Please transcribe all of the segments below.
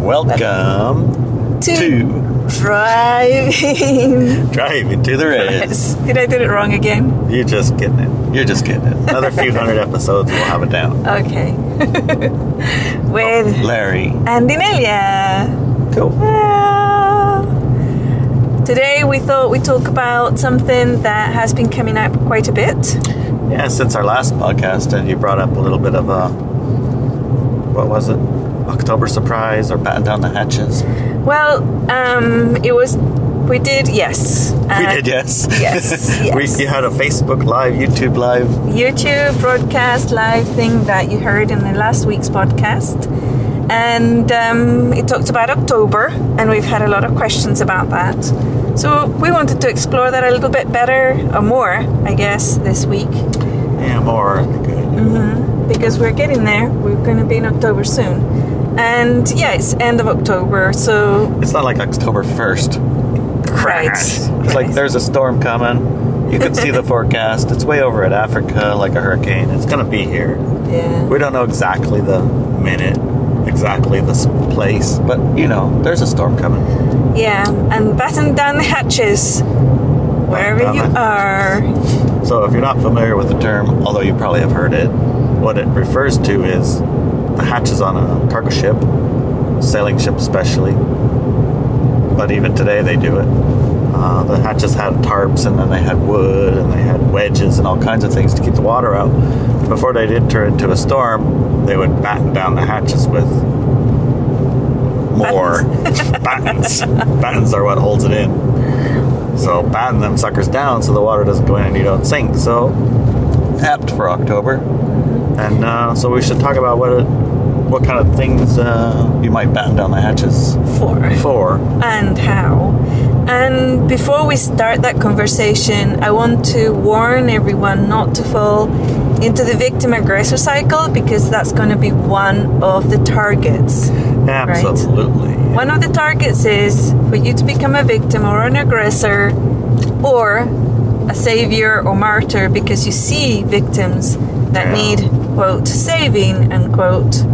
Welcome To- to Driving. Driving to the Res. Did I do it wrong again? You're just getting it. You're just getting it. Another few hundred episodes, we'll have it down. Okay. With oh, Larry. and Nelia. Cool. Today we thought we'd talk about something that has been coming up quite a bit. Yeah, since our last podcast, and you brought up a little bit of a what was it? October surprise or batten down the hatches. Well, um, it was. We did, yes. we Uh, did, yes. yes, we you had a Facebook Live, YouTube Live. YouTube broadcast live thing that you heard in the last week's podcast. And um, it talked about October, and we've had a lot of questions about that. So we wanted to explore that a little bit better, or more, I guess, this week, Yeah, more. Good. because we're getting there. We're going to be in October soon. And yeah, it's end of October, so It's not like October first. right. It's like there's a storm coming. You can see the forecast. It's way over at Africa, like a hurricane. It's gonna be here. Yeah. We don't know exactly the minute, exactly the place, but you know, there's a storm coming. Yeah, and batten down the hatches wherever you are. So if you're not familiar with the term, although you probably have heard it, what it refers to is the hatches on a cargo ship, sailing ship especially. But even today they do it. Uh, the hatches had tarps and then they had wood and they had wedges and all kinds of things to keep the water out. Before they did turn into a storm, they would batten down the hatches with more battens. battens are what holds it in. So batten them suckers down so the water doesn't go in and you don't sink. So apt for October. And uh, so we should talk about what it, what kind of things uh, you might batten down the hatches For. for. and how. And before we start that conversation, I want to warn everyone not to fall into the victim aggressor cycle because that's going to be one of the targets. Absolutely. One of the targets is for you to become a victim or an aggressor or a savior or martyr because you see victims that Yeah. need, quote, saving, unquote.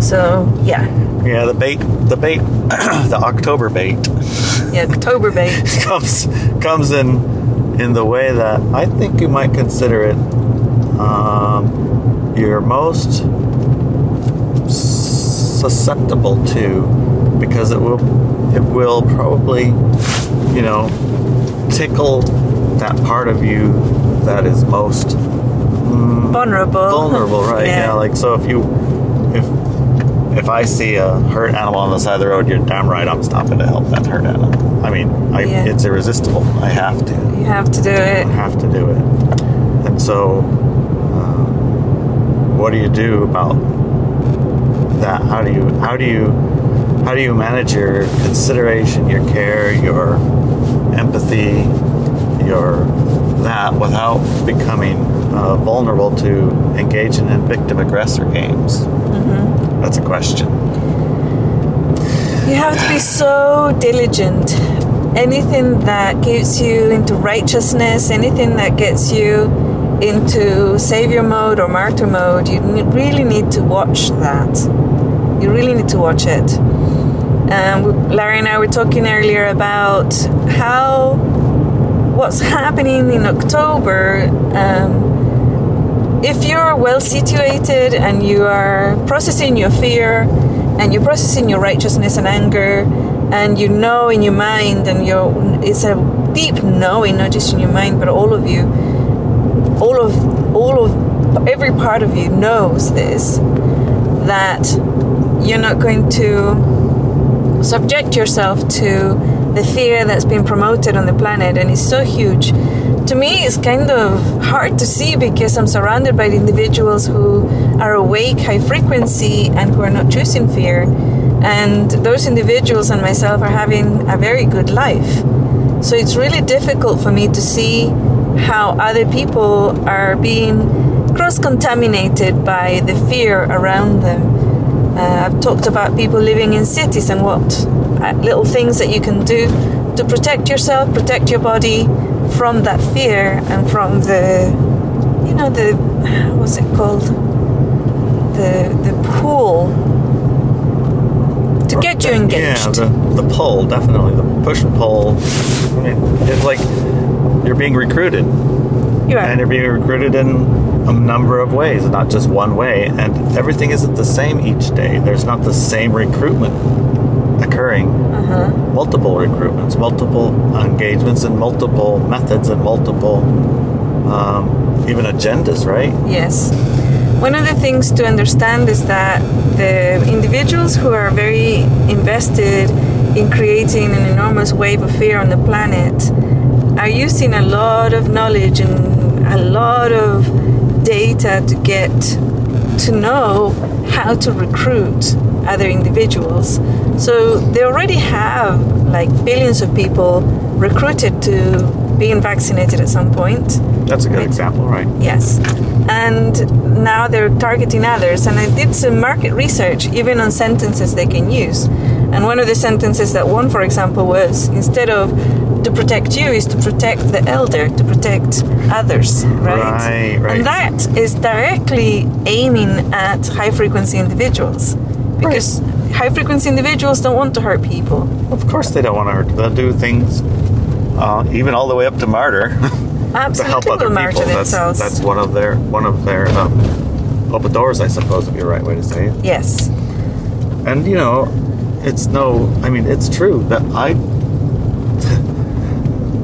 So, yeah, Yeah, the bait, the bait, the October bait yeah, October bait. comes comes in in the way that I think you might consider it um, your most susceptible to because it will it will probably you know tickle that part of you that is most vulnerable. vulnerable, right? Yeah. like so if you if if I see a hurt animal on the side of the road, you're damn right I'm stopping to help that hurt animal. I mean, I, Yeah. it's irresistible. I have to. you have to do I it. have to do it. And so, uh, what do you do about that? How do you how do you how do you manage your consideration, your care, your empathy, your that without becoming uh, vulnerable to engaging in victim aggressor games? That's a question. You have to be so diligent. Anything that gets you into righteousness, anything that gets you into savior mode or martyr mode, you really need to watch that. You really need to watch it. Um, Larry and I were talking earlier about how what's happening in October. Um, if you're well situated and you are processing your fear and you're processing your righteousness and anger and you know in your mind and you're it's a deep knowing not just in your mind but all of you all of all of every part of you knows this that you're not going to subject yourself to the fear that's been promoted on the planet. And it's so huge to me it's kind of hard to see because i'm surrounded by individuals who are awake high frequency and who are not choosing fear. And those individuals and myself are having a very good life. So it's really difficult for me to see how other people are being cross contaminated by the fear around them. Uh, I've talked about people living in cities and what uh, little things that you can do to protect yourself, protect your body from that fear and from the, you know, the what's it called? The the pull to get you engaged. Yeah, the, the pull, definitely. The push and pull. I mean, it's like you're being recruited. you are. And you're being recruited in a number of ways, not just one way. And everything isn't the same each day. There's not the same recruitment occurring. uh-huh. Multiple recruitments, multiple engagements, and multiple methods, and multiple um, even agendas, right? Yes. One of the things to understand is that the individuals who are very invested in creating an enormous wave of fear on the planet are using a lot of knowledge and a lot of data to get to know how to recruit other individuals. So they already have like billions of people recruited to being vaccinated at some point. That's a good Right. example, right? Yes. And now they're targeting others. And I did some market research, even on sentences they can use. And one of the sentences that won, for example, was instead of to protect you, is to protect the elder, to protect others, right? Right, right. And that is directly aiming at high frequency individuals. Because high frequency individuals don't want to hurt people. Of course, they don't want to hurt. They'll do things, uh, even all the way up to martyr, to help other people. That's themselves. that's one of their one of their um, open doors, I suppose, would be the right way to say it. yes. And you know, it's no. I mean, it's true that I.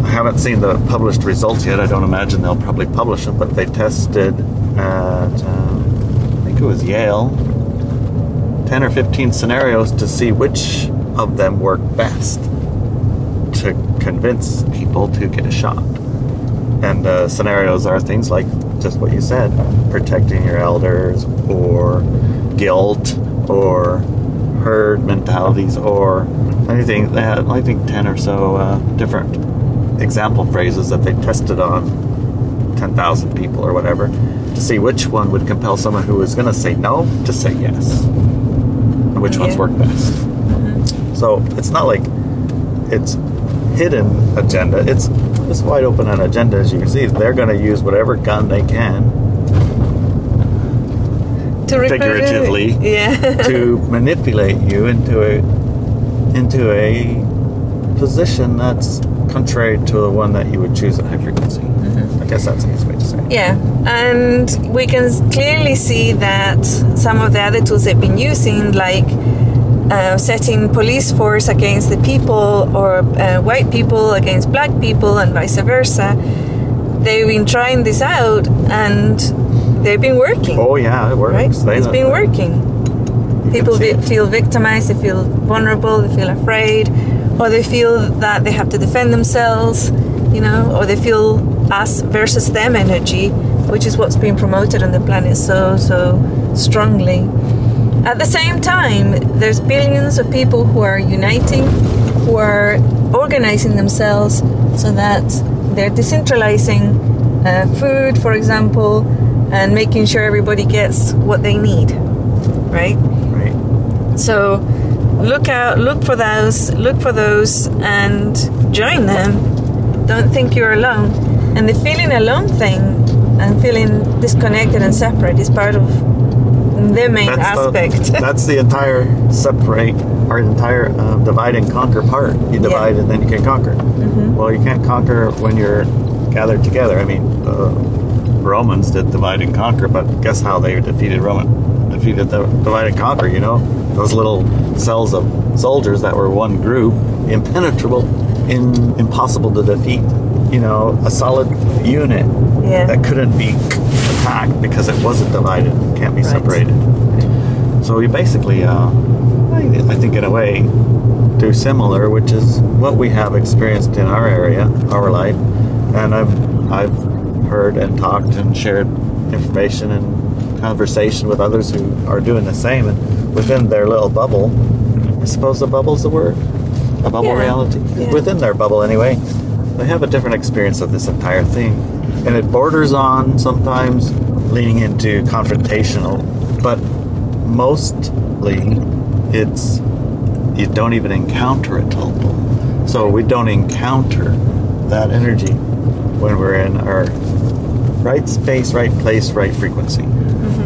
I haven't seen the published results yet. I don't imagine they'll probably publish them, but they tested at, um, I think it was Yale, 10 or 15 scenarios to see which of them work best to convince people to get a shot. And uh, scenarios are things like just what you said protecting your elders, or guilt, or herd mentalities, or anything. They had, I think, 10 or so uh, different example phrases that they tested on 10,000 people or whatever to see which one would compel someone who was going to say no to say yes. And which ones work best. Mm-hmm. So it's not like it's hidden agenda. It's it's wide open an agenda as you can see. They're going to use whatever gun they can To Figuratively. Yeah. to manipulate you into a into a position that's contrary to the one that you would choose at high frequency. I guess that's an easy way to say it. Yeah, and we can clearly see that some of the other tools they've been using, like uh, setting police force against the people or uh, white people against black people and vice versa, they've been trying this out and they've been working. Oh yeah, it works. right? They- It's been working. People vi- feel victimized, they feel vulnerable, they feel afraid, or they feel that they have to defend themselves, you know, or they feel us versus them energy, which is what's being promoted on the planet so, so strongly. At the same time, there's billions of people who are uniting, who are organizing themselves so that they're decentralizing uh, food, for example, and making sure everybody gets what they need, right? Right. So look out, look for those, look for those, and join them. Don't think you're alone. And the feeling alone thing and feeling disconnected and separate is part of the main aspect. The, that's the entire separate, our entire uh, divide and conquer part. You divide and then you can conquer. Mm-hmm. Well, you can't conquer when you're gathered together. I mean, the Romans did divide and conquer, but guess how they defeated Roman? Defeated the divide and conquer. You know, those little cells of soldiers that were one group, impenetrable, in, impossible to defeat. You know, a solid unit Yeah. that couldn't be attacked because it wasn't divided, can't be Right. separated. So we basically, uh, I I think, in a way, do similar, which is what we have experienced in our area, our life, and I've I've heard and talked and shared information and conversation with others who are doing the same, and within their little bubble, I suppose the bubble's the word, a bubble Yeah. reality. Yeah. Within their bubble, anyway, they have a different experience of this entire thing, and it borders on sometimes leaning into confrontational, but mostly it's you don't even encounter it total. So we don't encounter that energy when we're in our right space, right place, right frequency.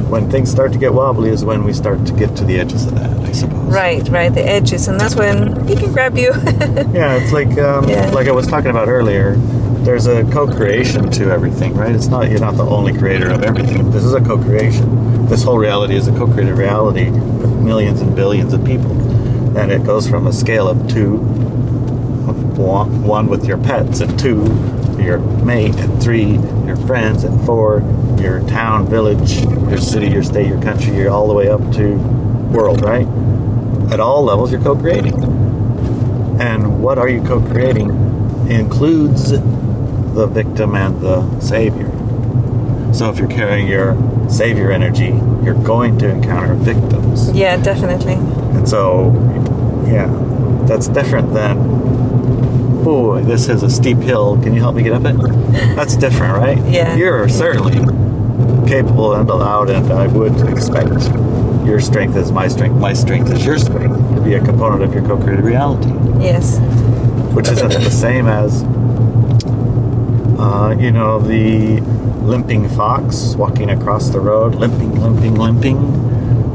When things start to get wobbly is when we start to get to the edges of that, I suppose. Right, right, the edges, and that's when he can grab you. Yeah, it's like um, Yeah. like I was talking about earlier. There's a co-creation to everything, right? It's not you're not the only creator of everything. This is a co-creation. This whole reality is a co-created reality with millions and billions of people, and it goes from a scale of two, of one, one with your pets, and two, your mate, and three, your friends, and four, your town, village, your city, your state, your country, you're all the way up to world, right? At all levels, you're co-creating. And what are you co creating includes the victim and the savior. So if you're carrying your savior energy, you're going to encounter victims. yeah, definitely. And so, yeah, that's different than, oh, this is a steep hill. Can you help me get up it? That's different, right? Yeah. You're certainly capable and allowed, and I would expect your strength is my strength, my strength is your strength to be a component of your co created reality Yes. which isn't the same as, uh, you know, the limping fox walking across the road, limping, limping, limping,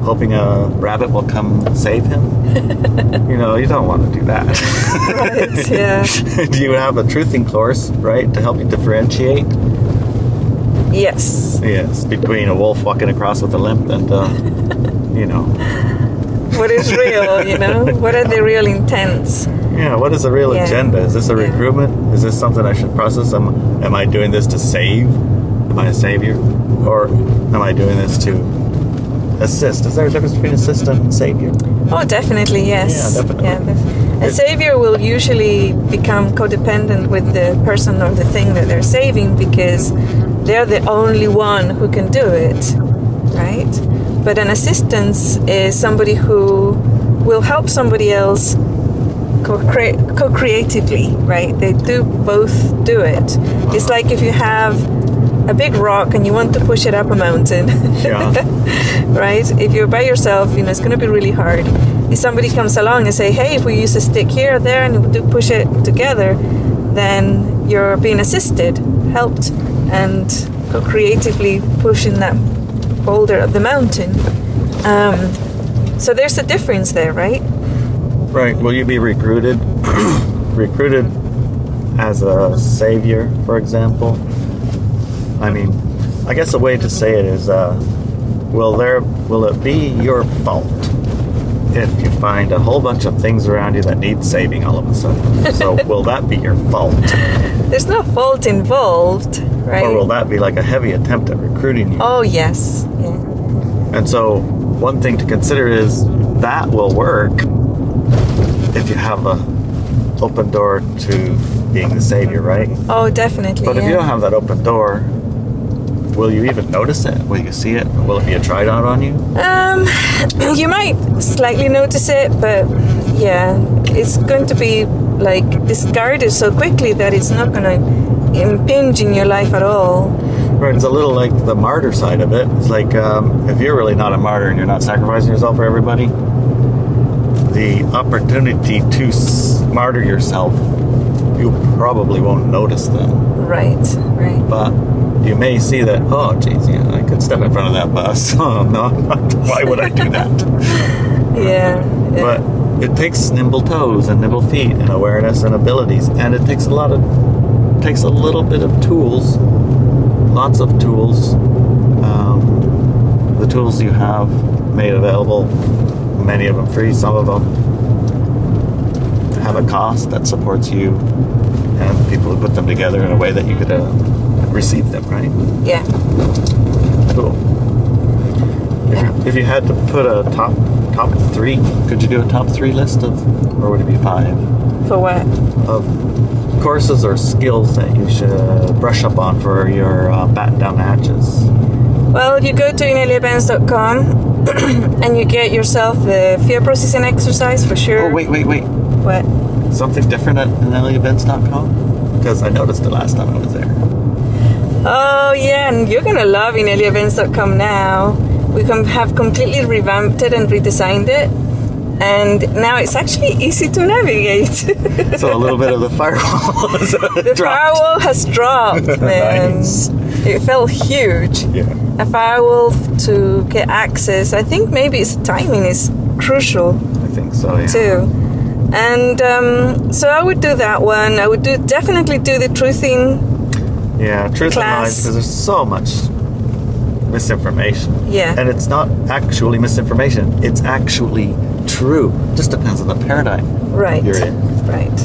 hoping a rabbit will come save him. you know, you don't want to do that. Right, yeah. do you have a truthing course, right, to help you differentiate? Yes. Yes, between a wolf walking across with a limp and, uh, you know, What is real, you know? What are the real intents? Yeah, what is the real Yeah. agenda? Is this a Yeah. recruitment? Is this something I should process? Am, am I doing this to save? Am I a savior? Or am I doing this to assist? Is there a difference between assistant and savior? Oh, definitely, yes. Yeah, definitely. Yeah, def- a savior will usually become codependent with the person or the thing that they're saving because they're the only one who can do it, right? But an assistance is somebody who will help somebody else co-crea- co-creatively, right? They do both do it. It's like if you have a big rock and you want to push it up a mountain. Yeah. right? If you're by yourself, you know, it's going to be really hard. If somebody comes along and say, hey, if we use a stick here or there and we do push it together, then you're being assisted, helped, and creatively pushing that boulder up the mountain. Um, so there's a difference there, right? Right. Will you be recruited? recruited as a savior, for example? I mean, I guess the way to say it is, uh, will there will it be your fault if you find a whole bunch of things around you that need saving all of a sudden? so will that be your fault, There's no fault involved, right? or will that be like a heavy attempt at recruiting you? oh, yes. Yeah. And so, one thing to consider is that will work if you have a open door to being the savior, right? Oh, definitely. But if you don't have that open door, will you even notice it? Will you see it? Will it be a try on on you? Um, you might slightly notice it, but yeah, it's going to be like discarded so quickly that it's not going to impinge in your life at all. Right, it's a little like the martyr side of it. It's like um, if you're really not a martyr and you're not sacrificing yourself for everybody, the opportunity to s- martyr yourself, you probably won't notice them. Right, right. but you may see that oh geez yeah i could step in front of that bus oh no why would i do that Yeah. yeah. but it takes nimble toes and nimble feet and awareness and abilities and it takes a lot of takes a little bit of tools lots of tools um, the tools you have made available many of them free some of them have a cost that supports you and people who put them together in a way that you could uh, receive them right yeah. Cool. If you, if you had to put a top top three, could you do a top three list of, or would it be five, For what? of courses or skills that you should brush up on for your uh, batten down the hatches? Well, you go to ineliabenz.com and you get yourself the fear processing exercise for sure. Oh wait, wait, wait! What? Something different at ineliabenz.com? Because I noticed it last time I was there. Oh yeah, and you're gonna love ineliabenz.com now. We have completely revamped it and redesigned it, and now it's actually easy to navigate. So a little bit of the firewall has the dropped. firewall has dropped, man. Nice. It felt huge. Yeah. A firewall to get access. I think maybe its timing is crucial. I think so. Yeah. too. And um, so I would do that one. I would do definitely do the truthing. Yeah, truth and lies because there's so much misinformation. Yeah. And it's not actually misinformation. It's actually true. Just depends on the paradigm Right. you're in. Right.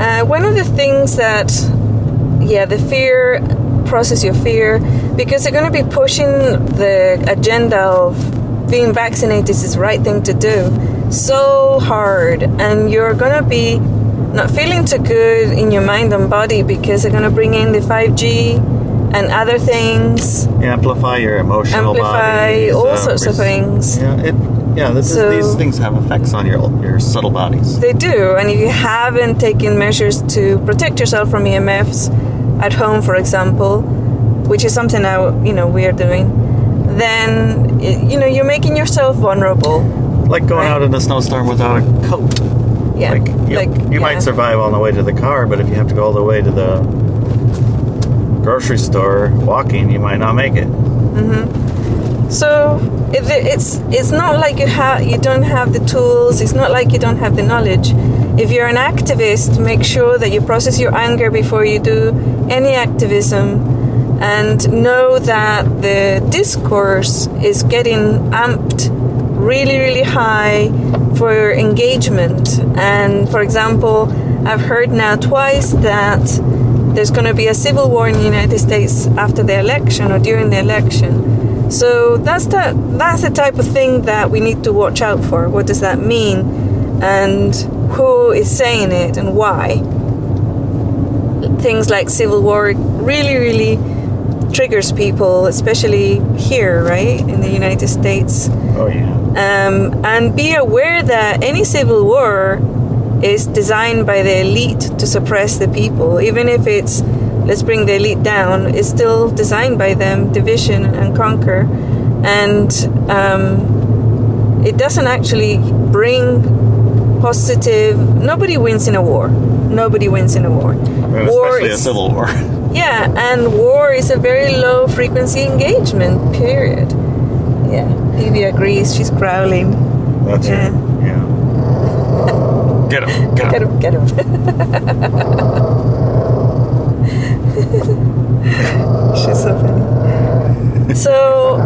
Uh, one of the things that, yeah, the fear, process your fear, because they're going to be pushing the agenda of being vaccinated is the right thing to do so hard, and you're going to be not feeling too good in your mind and body because they're going to bring in the 5G and other things. Amplify your emotional Amplify bodies, all um, sorts of things. Yeah, it, yeah. This So- is, these things have effects on your your subtle bodies. They do, and if you haven't taken measures to protect yourself from EMFs at home, for example, which is something now you know we are doing, then you know you're making yourself vulnerable. Like going Right. out in a snowstorm without a coat. Yeah, Like you, you yeah. might survive on the way to the car, but if you have to go all the way to the grocery store walking, you might not make it. Mm-hmm. So it, it's it's not like you have you don't have the tools. It's not like you don't have the knowledge. If you're an activist, make sure that you process your anger before you do any activism, and know that the discourse is getting amped really really high for engagement. And for example, I've heard now twice that there's going to be a civil war in the United States after the election or during the election. So that's the that's the type of thing that we need to watch out for. What does that mean, and who is saying it and why? Things like civil war really, really triggers people, especially here, right United States. Oh yeah. Um, and be aware that any civil war is designed by the elite to suppress the people. Even if it's, let's bring the elite down, it's still designed by them, division and conquer. And um, it doesn't actually bring positive, nobody wins in a war. Nobody wins in a war. War especially a is- civil war. yeah, and war is a very low frequency engagement, period. Yeah, Evie agrees. She's growling. That's Yeah. it. Yeah. Get him. Get Get him. him, get him. She's so funny. So,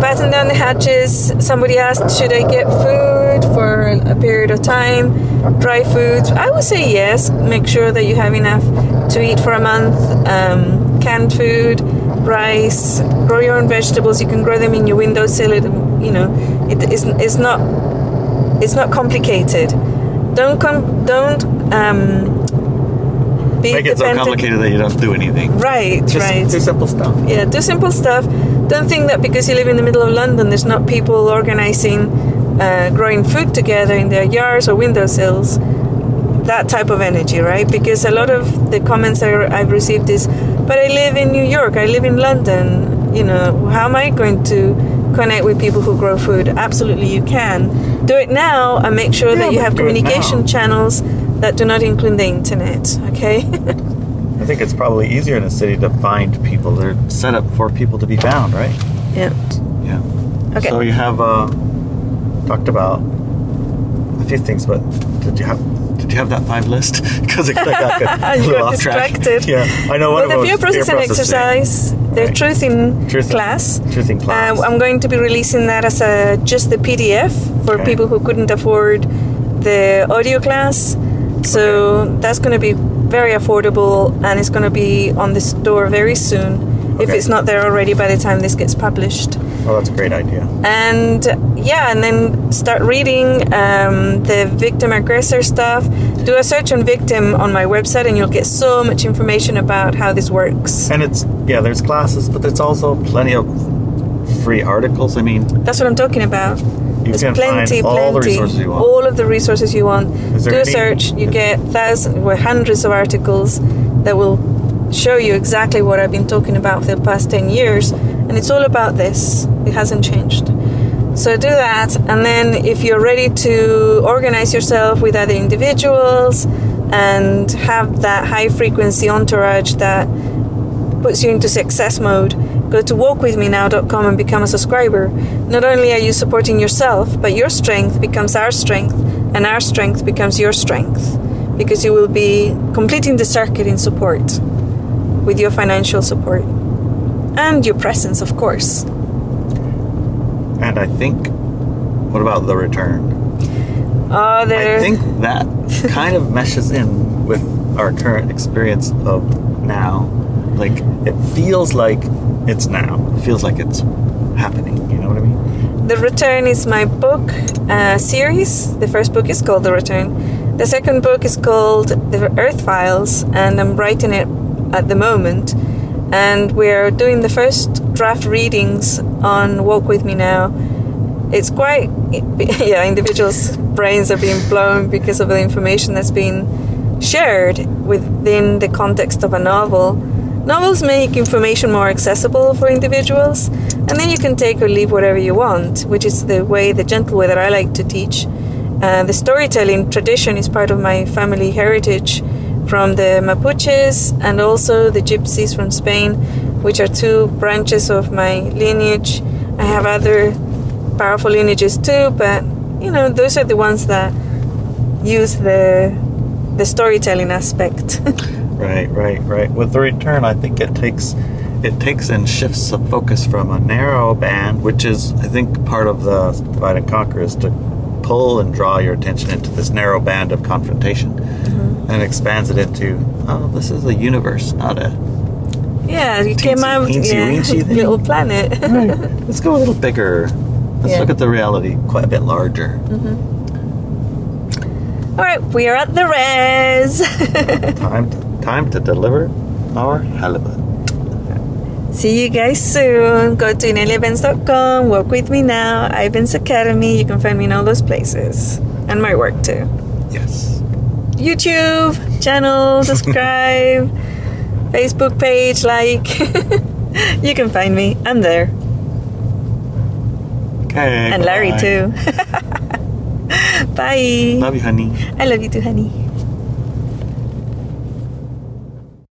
batten down the hatches. Somebody asked, should I get food for a period of time? Dry foods. I would say yes. Make sure that you have enough to eat for a month. Um, canned food, rice. Grow your own vegetables. You can grow them in your windowsill. It, you know, it, it's, it's not it's not complicated. Don't com- don't um, be Make it so complicated that you don't do anything. Right, Just right. do simple stuff. Yeah, do simple stuff. Don't think that because you live in the middle of London, there's not people organizing, uh, growing food together in their yards or windowsills. That type of energy, right? Because a lot of the comments I, I've received is, but I live in New York, I live in London. You know, how am I going to connect with people who grow food? Absolutely, you can. Do it now and make sure Yeah, that you have communication channels that do not include the internet, okay? I think it's probably easier in a city to find people. They're set up for people to be found, right? yeah. Yeah. Okay. So you have uh, talked about a few things, but did you have did you have that five list? Because it got a You little got off track. Yeah, I know one Well, the of fear them was process and exercise, the Right. truthing Truthing- class. truthing class. Uh, I'm going to be releasing that as a just the PDF for Okay. people who couldn't afford the audio class. So that's going to be very affordable and it's going to be on the store very soon. If it's not there already by the time this gets published. Well, that's a great idea. And yeah, and then start reading um, the victim aggressor stuff. Do a search on victim on my website, and you'll get so much information about how this works. And it's yeah, there's classes, but there's also plenty of free articles. I mean, That's what I'm talking about. you There's can plenty, find all the plenty, resources you want. all of the resources you want. Do a search. You get thousands, well, hundreds of articles that will show you exactly what I've been talking about for the past ten years, and it's all about this. Hasn't changed. So do that, and then if you're ready to organize yourself with other individuals and have that high frequency entourage that puts you into success mode, go to walkwithmenow.com and become a subscriber. Not only are you supporting yourself, but your strength becomes our strength, and our strength becomes your strength because you will be completing the circuit in support with your financial support and your presence, of course. And I think, what about the return? Oh, there. I think that kind of meshes in with our current experience of now. Like, it feels like it's now. It feels like it's happening. You know what I mean? The Return is my book uh, series. The first book is called The Return. The second book is called The Earth Files, and I'm writing it at the moment. And we're doing the first draft readings on Walk With Me now. It's quite, yeah, individuals' brains are being blown because of the information that's been shared within the context of a novel. Novels make information more accessible for individuals, and then you can take or leave whatever you want, which is the way, the gentle way that I like to teach. Uh, the storytelling tradition is part of my family heritage from the Mapuches and also the Gypsies from Spain, which are two branches of my lineage. I have other powerful lineages too, but you know, those are the ones that use the the storytelling aspect. Right, right, right. With the return, I think it takes it takes and shifts the focus from a narrow band, which is I think part of the divide and conquer is to pull and draw your attention into this narrow band of confrontation, Mm-hmm. and expands it into oh, this is a universe, not a. yeah, you came out teensy yeah, weensy little planet. right. Let's go a little bigger. Let's Yeah. look at the reality quite a bit larger. Mm-hmm. All right, we are at the res. Time, time to deliver our halibut. See you guys soon. Go to ineliabenz.com. Walk With Me now. Ivans Academy. You can find me in all those places. And my work too. Yes. YouTube channel, subscribe, Facebook page, like. you can find me. I'm there. And Larry bye. too. Bye. Love you, honey. I love you too, honey.